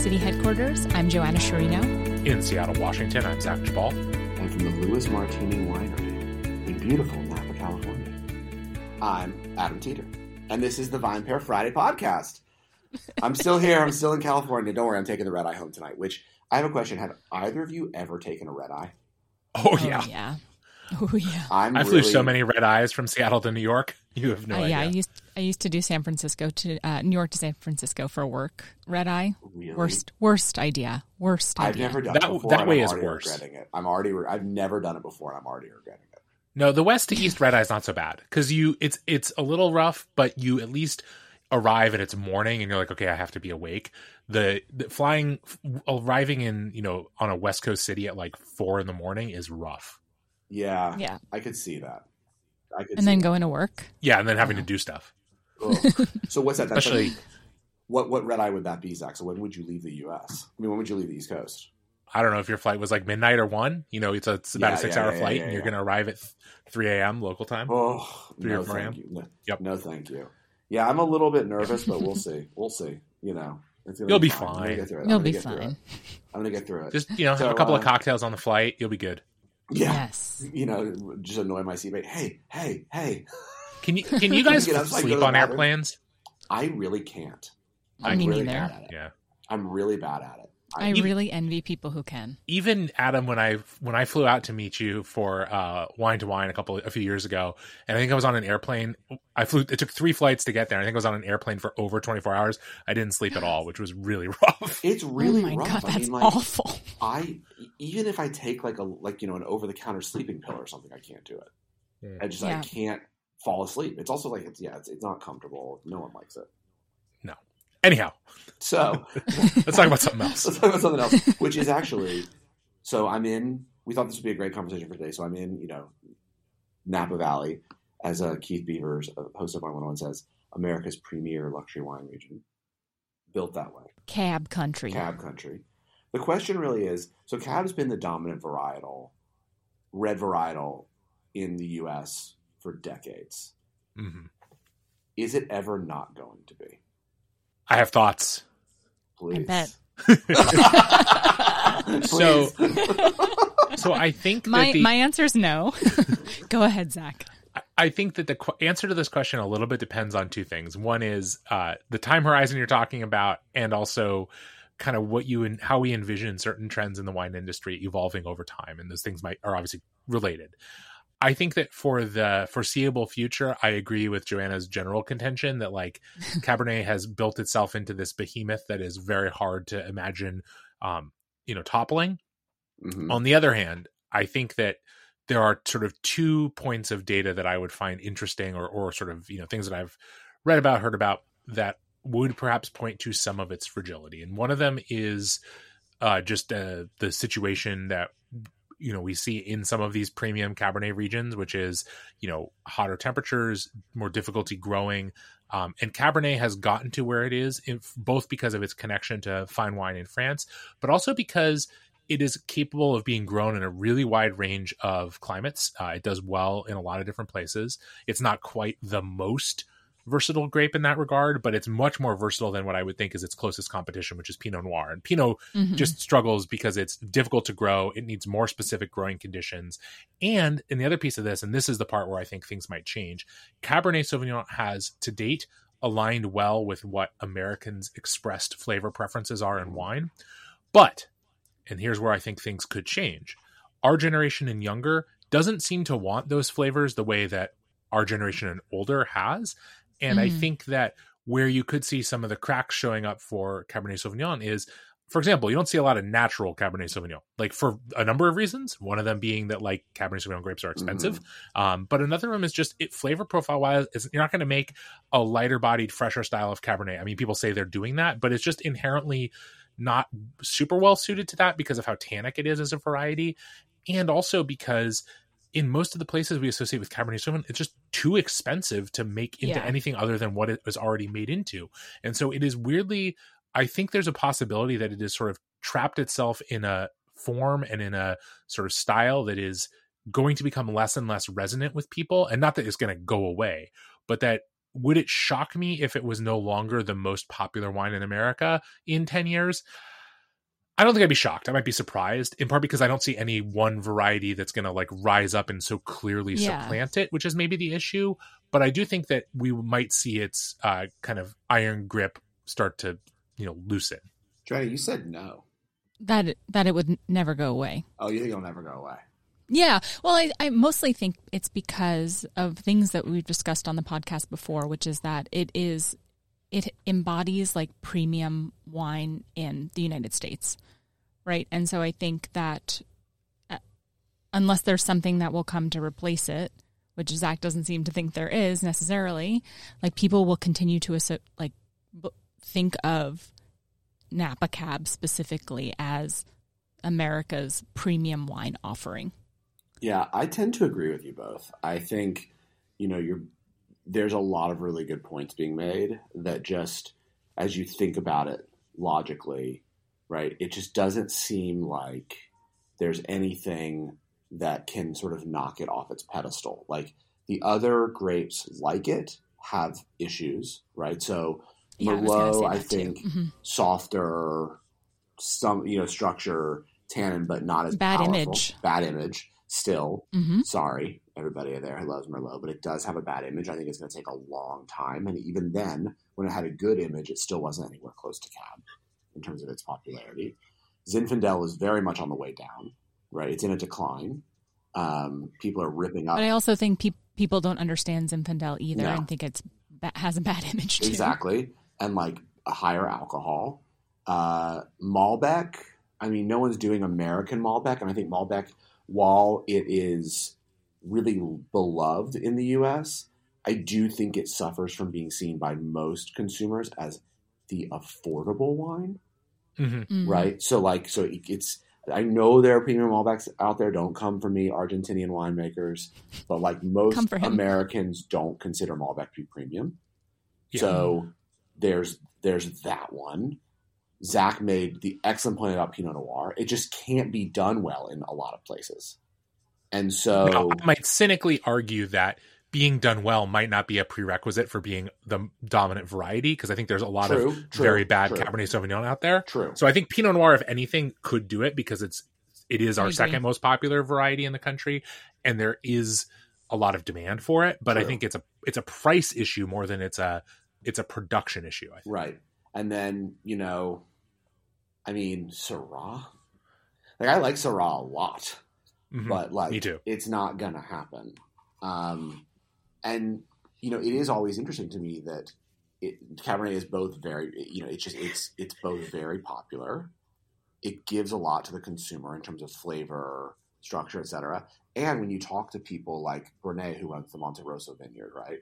City headquarters, I'm Joanna Sciarrino. In Seattle, Washington, I'm Zach Geballe. And from the Louis Martini Winery in beautiful Napa, California, I'm Adam Teeter. And this is the VinePair Friday podcast. I'm still here. I'm still in California. Don't worry, I'm taking the red eye home tonight. Which I have a question. Have either of you ever taken a red eye? Oh, yeah. Oh, yeah. Oh, yeah. I'm I flew really- so many red eyes from Seattle to New York. You have no Uh, idea. yeah, I used I used to do San Francisco to uh, New York to San Francisco for work. Red eye, Really? worst worst idea, worst idea. I've idea. never done That- it before. that way I'm is worse. Regretting it. I'm already. Re- I've never done it before, and I'm already regretting it. No, the west to east red eye is not so bad because you it's it's a little rough, but you at least arrive and it's morning and you're like, okay, I have to be awake. The, the flying arriving in you know on a west coast city at like four in the morning is rough. Yeah, yeah, I could see that. I could. and then that. going to work. Yeah, and then having to do stuff. Ugh. So what's that? That's Especially- like- what what red eye would that be, Zach? So when would you leave the U.S.? I mean, when would you leave the East Coast? I don't know if your flight was like midnight or one. You know, it's a, it's about Yeah, a six yeah, hour yeah, flight, yeah, and you're yeah. going to arrive at three a.m. local time. Oh, Three no, or four AM? No, Yep. no, thank you. Yeah, I'm a little bit nervous, but we'll see. We'll see. You know, it's gonna You'll be I'm gonna fine. get through it. I'm You'll gonna be get fine. it. I'm gonna get through it. Just you know, have a couple uh, of cocktails on the flight. You'll be good. Yeah, Yes. you know, just annoy my seatmate. Hey, hey, hey! Can you can you guys up can go sleep to on airplanes? I really can't. I I'm Me really neither. bad at it. Yeah. I'm really bad at it. I You- really envy people who can. even Adam, when I when I flew out to meet you for uh, Wine to Wine a couple a few years ago, and I think I was on an airplane. I flew. It took three flights to get there. I think I was on an airplane for over twenty four hours. I didn't sleep at all, which was really rough. It's really oh my rough. god, I that's mean, like, awful. I even if I take like a like you know an over the counter sleeping pill or something, I can't do it. Yeah. I just Yeah. I can't fall asleep. It's also like it's yeah, it's, it's not comfortable. No one likes it. Anyhow, So let's talk about something else. let's talk about something else, which is actually so I'm in. We thought this would be a great conversation for today. So I'm in, you know, Napa Valley, as uh, Keith Beavers, uh, host of Wine 101, says, America's premier luxury wine region, built that way. Cab country. cab country. The question really is so cab's been the dominant varietal, red varietal in the US for decades. Mhm. Is it ever not going to be? I have thoughts. Please. bet. So- So I think My that the, my answer is no. Go ahead, Zach. I think that the qu- answer to this question a little bit depends on two things. One is uh, the time horizon you're talking about, and also kind of what you and how we envision certain trends in the wine industry evolving over time. And those things might are obviously related. I think that for the foreseeable future, I agree with Joanna's general contention that like Cabernet has built itself into this behemoth that is very hard to imagine, um, you know, toppling. Mhm. On the other hand, I think that there are sort of two points of data that I would find interesting or, or sort of, you know, things that I've read about, heard about that would perhaps point to some of its fragility. And one of them is uh, just uh, the situation that, you know, we see in some of these premium Cabernet regions, which is, you know, hotter temperatures, more difficulty growing. Um, and Cabernet has gotten to where it is, in, both because of its connection to fine wine in France, but also because it is capable of being grown in a really wide range of climates. Uh, it does well in a lot of different places. It's not quite the most versatile grape in that regard, but it's much more versatile than what I would think is its closest competition, which is Pinot Noir. And Pinot Mhm. just struggles because it's difficult to grow. It needs more specific growing conditions. And in the other piece of this, and this is the part where I think things might change, Cabernet Sauvignon has to date aligned well with what Americans' expressed flavor preferences are in wine. But, and here's where I think things could change our generation and younger doesn't seem to want those flavors the way that our generation and older has. And I Mhm. think that where you could see some of the cracks showing up for Cabernet Sauvignon is, for example, you don't see a lot of natural Cabernet Sauvignon, like for a number of reasons. One of them being that like Cabernet Sauvignon grapes are expensive, um, but another one is just it flavor profile wise, you're not going to make a lighter bodied, fresher style of Cabernet. I mean, people say they're doing that, but it's just inherently not super well suited to that because of how tannic it is as a variety, and also because in most of the places we associate with Cabernet Sauvignon, it's just too expensive to make into Yeah. anything other than what it was already made into. And so it is weirdly, I think there's a possibility that it is sort of trapped itself in a form and in a sort of style that is going to become less and less resonant with people. And not that it's going to go away, but that would it shock me if it was no longer the most popular wine in America in 10 years? I don't think I'd be shocked. I might be surprised, in part because I don't see any one variety that's going to like rise up and so clearly Yeah. supplant it, which is maybe the issue. But I do think that we might see its uh, kind of iron grip start to, you know, loosen. Joanna, you said no. That it- that it would never go away. Oh, you think it'll never go away? Yeah. Well, I, I mostly think it's because of things that we've discussed on the podcast before, which is that it is it embodies like premium wine in the United States, right? And so I think that uh, unless there's something that will come to replace it, which Zach doesn't seem to think there is necessarily, like people will continue to like think of Napa Cab specifically as America's premium wine offering. Yeah, I tend to agree with you both. I think, you know, you're there's a lot of really good points being made that just as you think about it logically, right? It just doesn't seem like there's anything that can sort of knock it off its pedestal. Like the other grapes like it have issues, right? So Yeah, I was gonna say Merlot, I, too. think, Mhm. softer, some you know structure, tannin, but not as Bad powerful. image. Bad image still. Mhm. Sorry, everybody there who loves Merlot, but it does have a bad image. I think it's going to take a long time, and even then, when it had a good image, it still wasn't anywhere close to Cab in terms of its popularity. Zinfandel is very much on the way down. Right, it's in a decline. Um, people are ripping up But I also think pe- people don't understand Zinfandel either No. and think it's ba- has a bad image too. Exactly. And like a higher alcohol. Uh, Malbec, I mean, no one's doing American Malbec. And I think Malbec, while it is really beloved in the US, I do think it suffers from being seen by most consumers as the affordable wine, Mm-hmm. Mhm. right? So, like, so it's, I know there are premium Malbecs out there. Don't come for me, Argentinian winemakers. But like most Come for him. Americans don't consider Malbec to be premium. Yeah. So there's there's that one. Zach made the excellent point about Pinot Noir. It just can't be done well in a lot of places. And so Now, I might cynically argue that being done well might not be a prerequisite for being the dominant variety because I think there's a lot True, of true, very bad true. Cabernet Sauvignon out there. true. So I think Pinot Noir, if anything, could do it because it's it is our second most popular variety in the country, and there is a lot of demand for it. But I think it's a it's a price issue more than it's a it's a production issue. I think. Right. And then, you know, I mean, Syrah. Like I like Syrah a lot. Mhm. but like Me too. it's not gonna happen. Um and you know it is always interesting to me that it, cabernet is both very you know it's just it's it's both very popular. It gives a lot to the consumer in terms of flavor structure etc and when you talk to people like Brene who runs the Monte Rosso vineyard right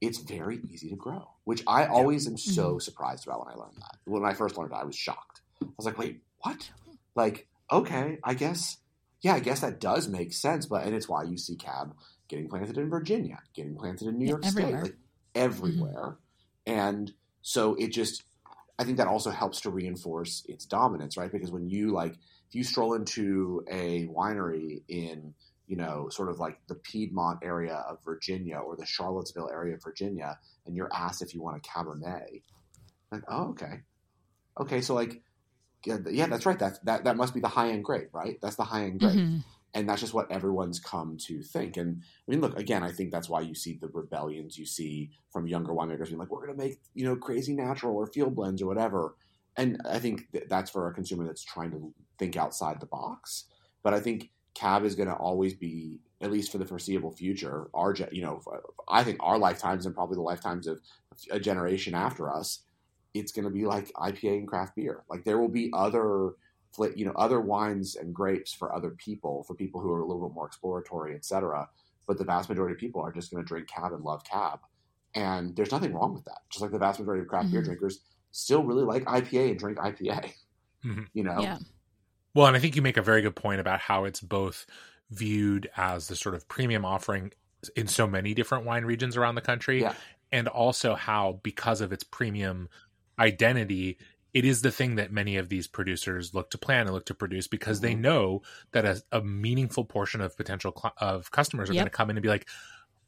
it's very easy to grow which i always am so surprised about when i learned that. When i first learned it i was shocked. I was like wait what? Like okay i guess yeah, I guess that does make sense, but and it's why you see cab getting planted in Virginia, getting planted in New Yeah, York everywhere. State, like mm-hmm. everywhere. And so it just I think that also helps to reinforce its dominance, right? Because when you like if you stroll into a winery in, you know, sort of like the Piedmont area of Virginia or the Charlottesville area of Virginia, and you're asked if you want a Cabernet, like, oh, okay. Okay, so like yeah, yeah, that's right. That that that must be the high end grade, right? That's the high end grape, Mhm. and that's just what everyone's come to think. And I mean, look again. I think that's why you see the rebellions you see from younger winemakers being like, "We're going to make you know crazy natural or field blends or whatever." And I think th- that's for a consumer that's trying to think outside the box. But I think cab is going to always be, at least for the foreseeable future, our you know, I think our lifetimes and probably the lifetimes of a generation after us it's going to be like IPA and craft beer. Like there will be other, you know, other wines and grapes for other people, for people who are a little bit more exploratory, etc. But the vast majority of people are just going to drink cab and love cab, and there's nothing wrong with that. Just like the vast majority of craft beer Mhm. drinkers still really like IPA and drink IPA. Mhm. You know, Yeah. Well, and I think you make a very good point about how it's both viewed as the sort of premium offering in so many different wine regions around the country, Yeah. and also how because of its premium identity, it is the thing that many of these producers look to plan and look to produce because they Mhm. know that a, a meaningful portion of potential cl- of customers are Yep. going to come in and be like,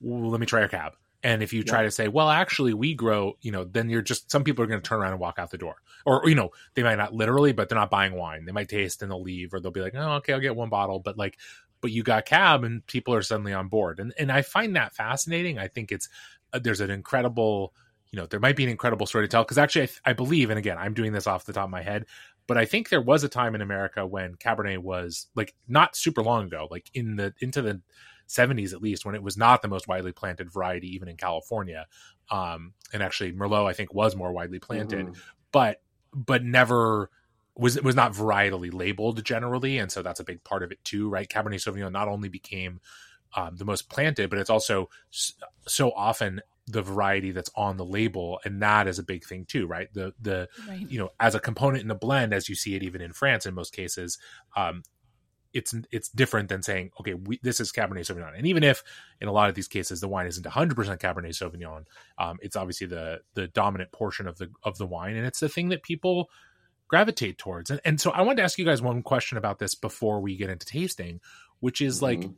"Well, "Let me try your cab." And if you try to say, well, actually, we grow, you know, then you're just some people are going to turn around and walk out the door, or you know, they might not literally, but they're not buying wine. They might taste and they'll leave, or they'll be like, oh, okay, I'll get one bottle, but like, but you got cab, and people are suddenly on board, and and I find that fascinating. I think it's uh, there's an incredible, you know, there might be an incredible story to tell because actually, I, th- I believe, and again, I'm doing this off the top of my head, but I think there was a time in America when Cabernet was like not super long ago, like in the into the 70s at least, when it was not the most widely planted variety, even in California. Um, and actually, Merlot I think was more widely planted, Mhm. but but never was was not varietally labeled generally, and so that's a big part of it too, right? Cabernet Sauvignon not only became um, the most planted, but it's also so often the variety that's on the label, and that is a big thing too, right? The the Right. you know as a component in a blend as you see it even in france in most cases um it's it's different than saying okay we, this is cabernet sauvignon and even if in a lot of these cases the wine isn't 100% cabernet sauvignon um it's obviously the the dominant portion of the of the wine and it's the thing that people gravitate towards and, and so i wanted to ask you guys one question about this before we get into tasting which is like Mhm.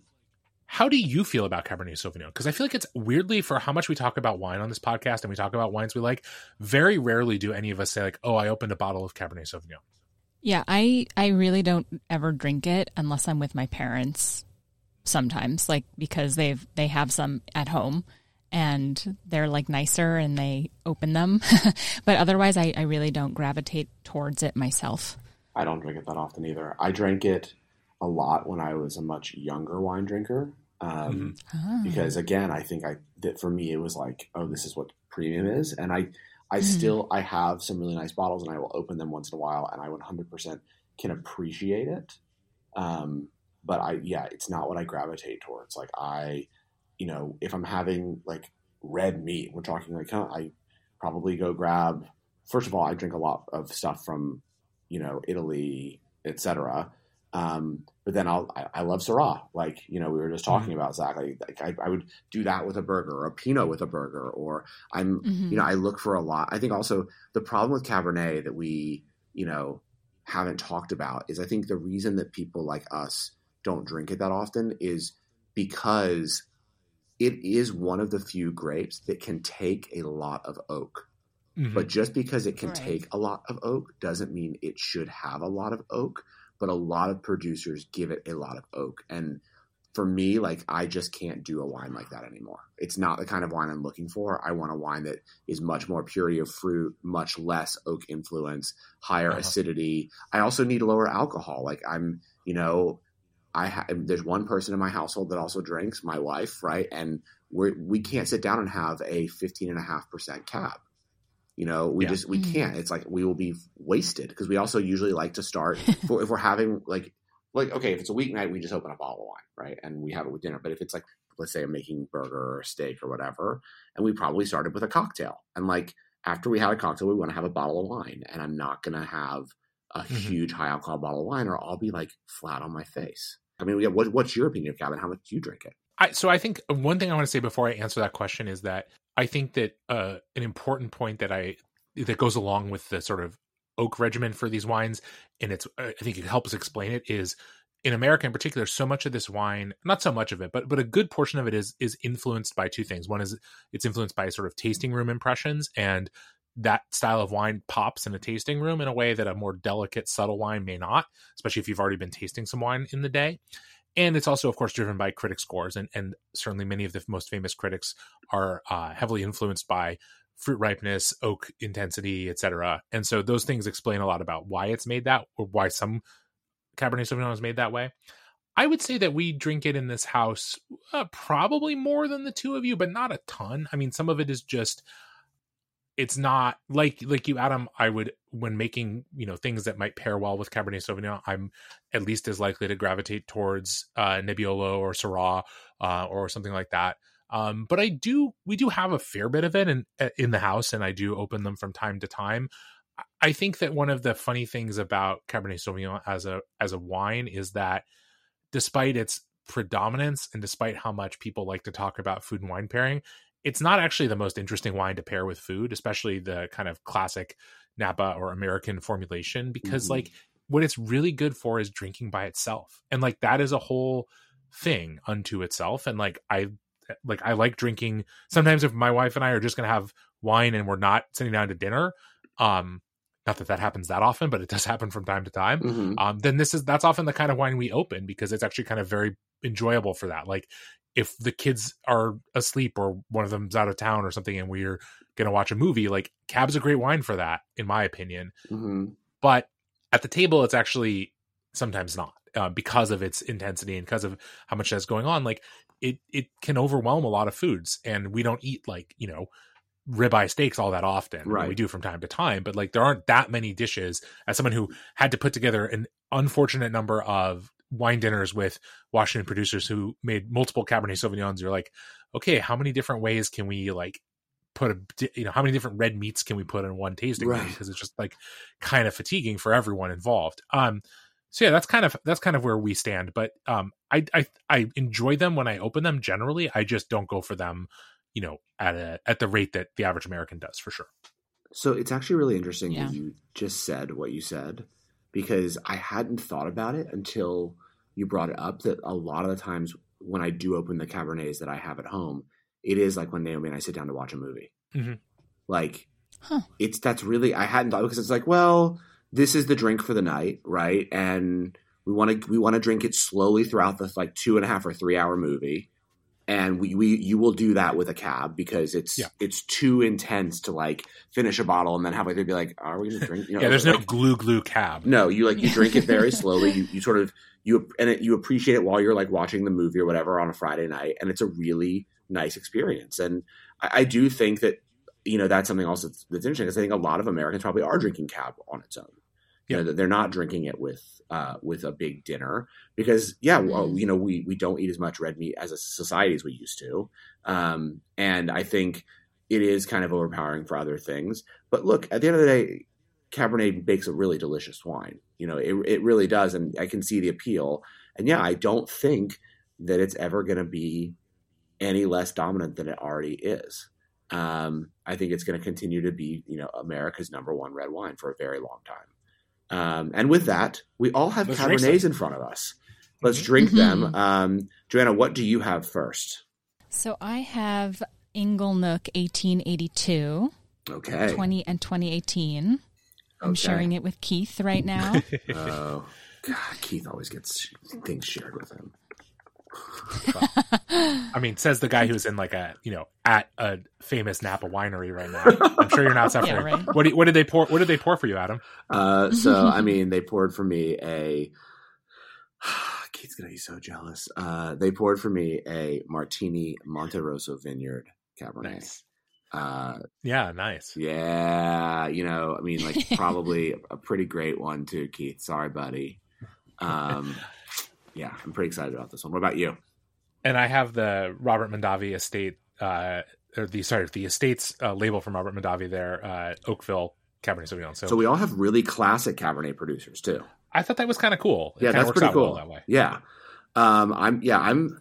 How do you feel about Cabernet Sauvignon? Because I feel like it's weirdly for how much we talk about wine on this podcast and we talk about wines we like, very rarely do any of us say like, "Oh, I opened a bottle of Cabernet Sauvignon." Yeah, I I really don't ever drink it unless I'm with my parents. Sometimes, like because they've they have some at home, and they're like nicer and they open them. but otherwise, I I really don't gravitate towards it myself. I don't drink it that often either. I drank it a lot when I was a much younger wine drinker. Um, Ah. because again, I think I that for me it was like, oh, this is what premium is, and I, I Mhm. still I have some really nice bottles, and I will open them once in a while, and I 100% can appreciate it. Um, but I, yeah, it's not what I gravitate towards. Like I, you know, if I'm having like red meat, we're talking like, huh, I probably go grab. First of all, I drink a lot of stuff from, you know, Italy, etc. Um, but then I'll, I, I love Syrah. Like, you know, we were just talking about Zach. Like, like I, I would do that with a burger or a Pinot with a burger, or I'm, Mhm. you know, I look for a lot. I think also the problem with Cabernet that we, you know, haven't talked about is I think the reason that people like us don't drink it that often is because it is one of the few grapes that can take a lot of oak. Mhm. But just because it can Right. take a lot of oak doesn't mean it should have a lot of oak. But a lot of producers give it a lot of oak. And for me, like I just can't do a wine like that anymore. It's not the kind of wine I'm looking for. I want a wine that is much more purity of fruit, much less oak influence, higher Uh-huh. acidity. I also need lower alcohol. Like I'm, you know, I ha- there's one person in my household that also drinks, my wife, right? And we're, we can't sit down and have a 15 and a half percent cab. You know, we Yeah. just, we Mhm. can't. It's like we will be wasted because we also usually like to start for, if we're having like, like, okay, if it's a weeknight, we just open a bottle of wine, right? And we have it with dinner. But if it's like, let's say I'm making burger or steak or whatever, and we probably started with a cocktail. And like, after we had a cocktail, we want to have a bottle of wine. And I'm not going to have a Mhm. huge high alcohol bottle of wine or I'll be like flat on my face. I mean, yeah, what, what's your opinion of Cabin? How much do you drink it? I, so I think one thing I want to say before I answer that question is that I think that uh, an important point that I that goes along with the sort of oak regimen for these wines, and it's uh, I think it helps explain it is in America in particular, so much of this wine, not so much of it, but but a good portion of it is is influenced by two things. One is it's influenced by sort of tasting room impressions, and that style of wine pops in a tasting room in a way that a more delicate, subtle wine may not, especially if you've already been tasting some wine in the day and it's also of course driven by critic scores and, and certainly many of the most famous critics are uh, heavily influenced by fruit ripeness oak intensity etc and so those things explain a lot about why it's made that or why some cabernet sauvignon is made that way. I would say that we drink it in this house uh, probably more than the two of you but not a ton. I mean some of it is just it's not like like you adam i would when making you know things that might pair well with cabernet sauvignon i'm at least as likely to gravitate towards uh nebbiolo or syrah uh, or something like that. Um but i do we do have a fair bit of it in in the house and i do open them from time to time. I think that one of the funny things about cabernet sauvignon as a as a wine is that despite its predominance and despite how much people like to talk about food and wine pairing it's not actually the most interesting wine to pair with food, especially the kind of classic Napa or American formulation, because Mhm. like what it's really good for is drinking by itself. And like that is a whole thing unto itself. And like I like I like drinking. Sometimes if my wife and I are just going to have wine and we're not sitting down to dinner, um, not that that happens that often, but it does happen from time to time. Mhm. Um, then this is that's often the kind of wine we open because it's actually kind of very enjoyable for that. Like if the kids are asleep or one of them's out of town or something, and we're going to watch a movie, like Cab's a great wine for that, in my opinion Mhm. but at the table it's actually sometimes not uh, because of its intensity and because of how much that's going on like it it can overwhelm a lot of foods and we don't eat like you know ribeye steaks all that often I mean, Right. we do from time to time but like there aren't that many dishes as someone who had to put together an unfortunate number of wine dinners with washington producers who made multiple cabernet sauvignons you're like okay how many different ways can we like put a you know how many different red meats can we put in one tasting? Right. because it's just like kind of fatiguing for everyone involved um so yeah that's kind of that's kind of where we stand but um i i, I enjoy them when i open them generally i just don't go for them you know at a at the rate that the average american does for sure So it's actually really interesting Yeah. that you just said what you said because I hadn't thought about it until you brought it up that a lot of the times when I do open the Cabernets that I have at home, it is like when Naomi and I sit down to watch a movie. Mhm. Like, Huh. it's that's really I hadn't thought because it's like, well, this is the drink for the night, right? And we want to we want to drink it slowly throughout the like two and a half or three hour movie. And we, we you will do that with a cab because it's Yeah. it's too intense to like finish a bottle and then halfway through be like, are we gonna drink? You know, yeah there's no glue glue cab no, you like you drink it very slowly. You you sort of you and it, you appreciate it while you're like watching the movie or whatever on a Friday night, and it's a really nice experience. And I, I do think that you know that's something else that's, that's interesting because I think a lot of Americans probably are drinking cab on its own. You Yeah. know that they're not drinking it with uh, with a big dinner because yeah, well, Mm. you know we we don't eat as much red meat as a society as we used to, um, and I think it is kind of overpowering for other things. But look, at the end of the day, Cabernet makes a really delicious wine. You know, it it really does, and I can see the appeal. And yeah, I don't think that it's ever going to be any less dominant than it already is. Um, I think it's going to continue to be, you know, America's number one red wine for a very long time. Um, and with that, we all have Let's Cabernets in front of us. Let's Mhm. drink them. Mhm. Um, Joanna, what do you have first? So I have Inglenook 1882, Okay. 20 and 2018. I'm Okay. sharing it with Keith right now. Oh, God, Keith always gets things shared with him. I mean, says the guy who's in like a you know at a famous Napa winery right now. I'm sure you're not suffering. Yeah, right. What, do- what did they pour? What did they pour for you, Adam? Uh, so I mean, they poured for me a. Keith's gonna be so jealous. Uh, they poured for me a Martini Monte Rosso Vineyard Cabernet. Uh, Yeah, nice. yeah, you know, I mean, like probably a pretty great one too, Keith. Sorry, buddy. Um, yeah, I'm pretty excited about this one. What about you? And I have the Robert Mondavi estate, uh, or the sorry, the estates uh, label from Robert Mondavi there, uh, Oakville Cabernet Sauvignon. So, So we all have really classic Cabernet producers too. I thought that was kind of cool. It yeah, that's pretty out well cool. that way. Yeah, um, I'm. Yeah, I'm.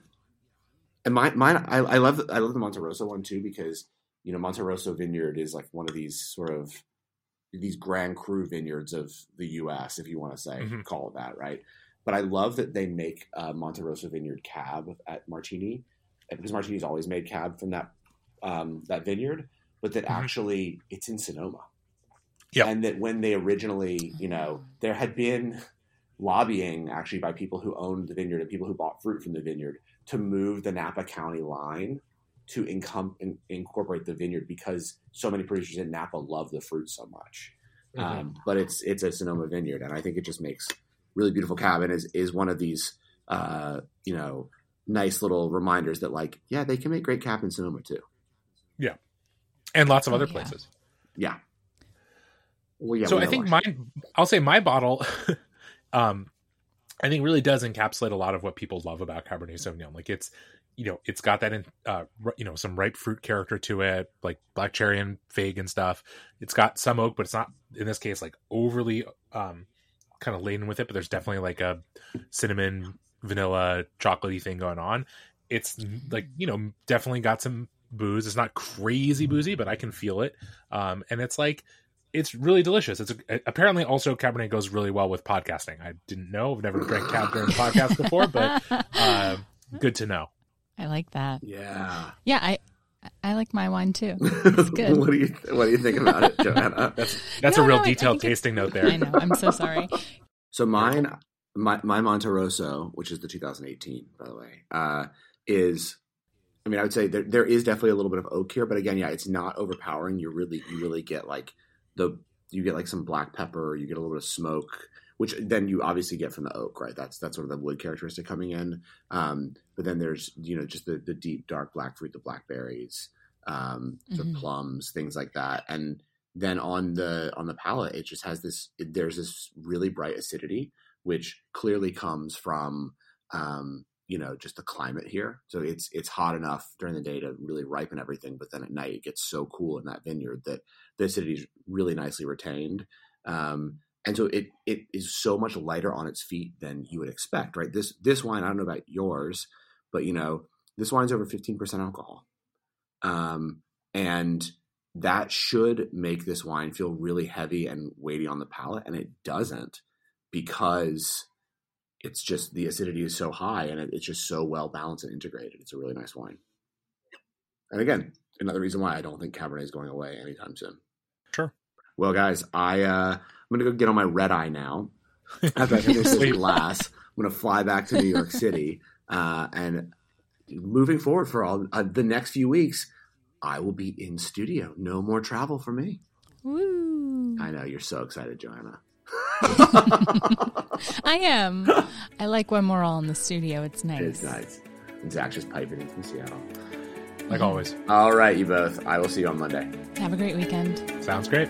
And my mine. I, I love. I love the Monte Rosso one too because you know Monte Rosso Vineyard is like one of these sort of these Grand Cru vineyards of the U.S. If you want to say Mhm. call it that, right? But I love that they make uh, Monte Rosso Vineyard Cab at Martini because Martini's always made Cab from that um, that vineyard, but that Mhm. actually it's in Sonoma. Yep. And that when they originally, you know, there had been lobbying actually by people who owned the vineyard and people who bought fruit from the vineyard to move the Napa County line to income, in, incorporate the vineyard because so many producers in Napa love the fruit so much. Mhm. Um, but it's it's a Sonoma vineyard, and I think it just makes really beautiful cab and is is one of these uh, you know nice little reminders that like yeah they can make great cab in Sonoma too. Yeah, and lots of Oh, other yeah. places. Yeah. Well, yeah. so I think what- mine, I'll say my bottle, um, I think really does encapsulate a lot of what people love about Cabernet Sauvignon. Like it's, you know, it's got that in, uh, you know, some ripe fruit character to it, like black cherry and fig and stuff. It's got some oak, but it's not in this case like overly, um, kind of laden with it. But there's definitely like a cinnamon, vanilla, chocolatey thing going on. It's like you know, definitely got some booze. It's not crazy boozy, but I can feel it. Um, and it's like it's really delicious. It's a, apparently also Cabernet goes really well with podcasting. I didn't know. I've never drank Cab during podcast before, but uh, good to know. I like that. Yeah. Yeah, I I like my wine too. It's good. what do you What do you think about it, Joanna? That's that's No, a real no, I- I detailed tasting note there. I know. I'm so sorry. So mine, my my Monte Rosso, which is the 2018, by the way, uh, is. I mean, I would say there there is definitely a little bit of oak here, but again, yeah, it's not overpowering. You really you really get like the you get like some black pepper, you get a little bit of smoke, which then you obviously get from the oak, right? That's that's sort of the wood characteristic coming in. Um, but then there's you know just the the deep dark black fruit, the blackberries, um, the Mhm. plums, things like that, and then on the on the palate, it just has this. It, there's this really bright acidity, which clearly comes from um, you know just the climate here. So it's it's hot enough during the day to really ripen everything, but then at night it gets so cool in that vineyard that the acidity is really nicely retained. Um, and so it it is so much lighter on its feet than you would expect, right? This this wine, I don't know about yours, but you know, this wine's over fifteen percent alcohol, um, and that should make this wine feel really heavy and weighty on the palate, and it doesn't because it's just the acidity is so high and it, it's just so well balanced and integrated. It's a really nice wine. And again, another reason why I don't think Cabernet is going away anytime soon. Sure. Well, guys, I uh, I'm gonna go get on my red eye now. After I finish this Sweet. glass, I'm gonna fly back to New York City, uh, and moving forward for all uh, the next few weeks, I will be in studio. No more travel for me. Woo! I know you're so excited, Joanna. I am. I like when we're all in the studio. It's nice. It's nice. And Zach just piping in from Seattle. Like always. All right, you both. I will see you on Monday. Have a great weekend. Sounds great.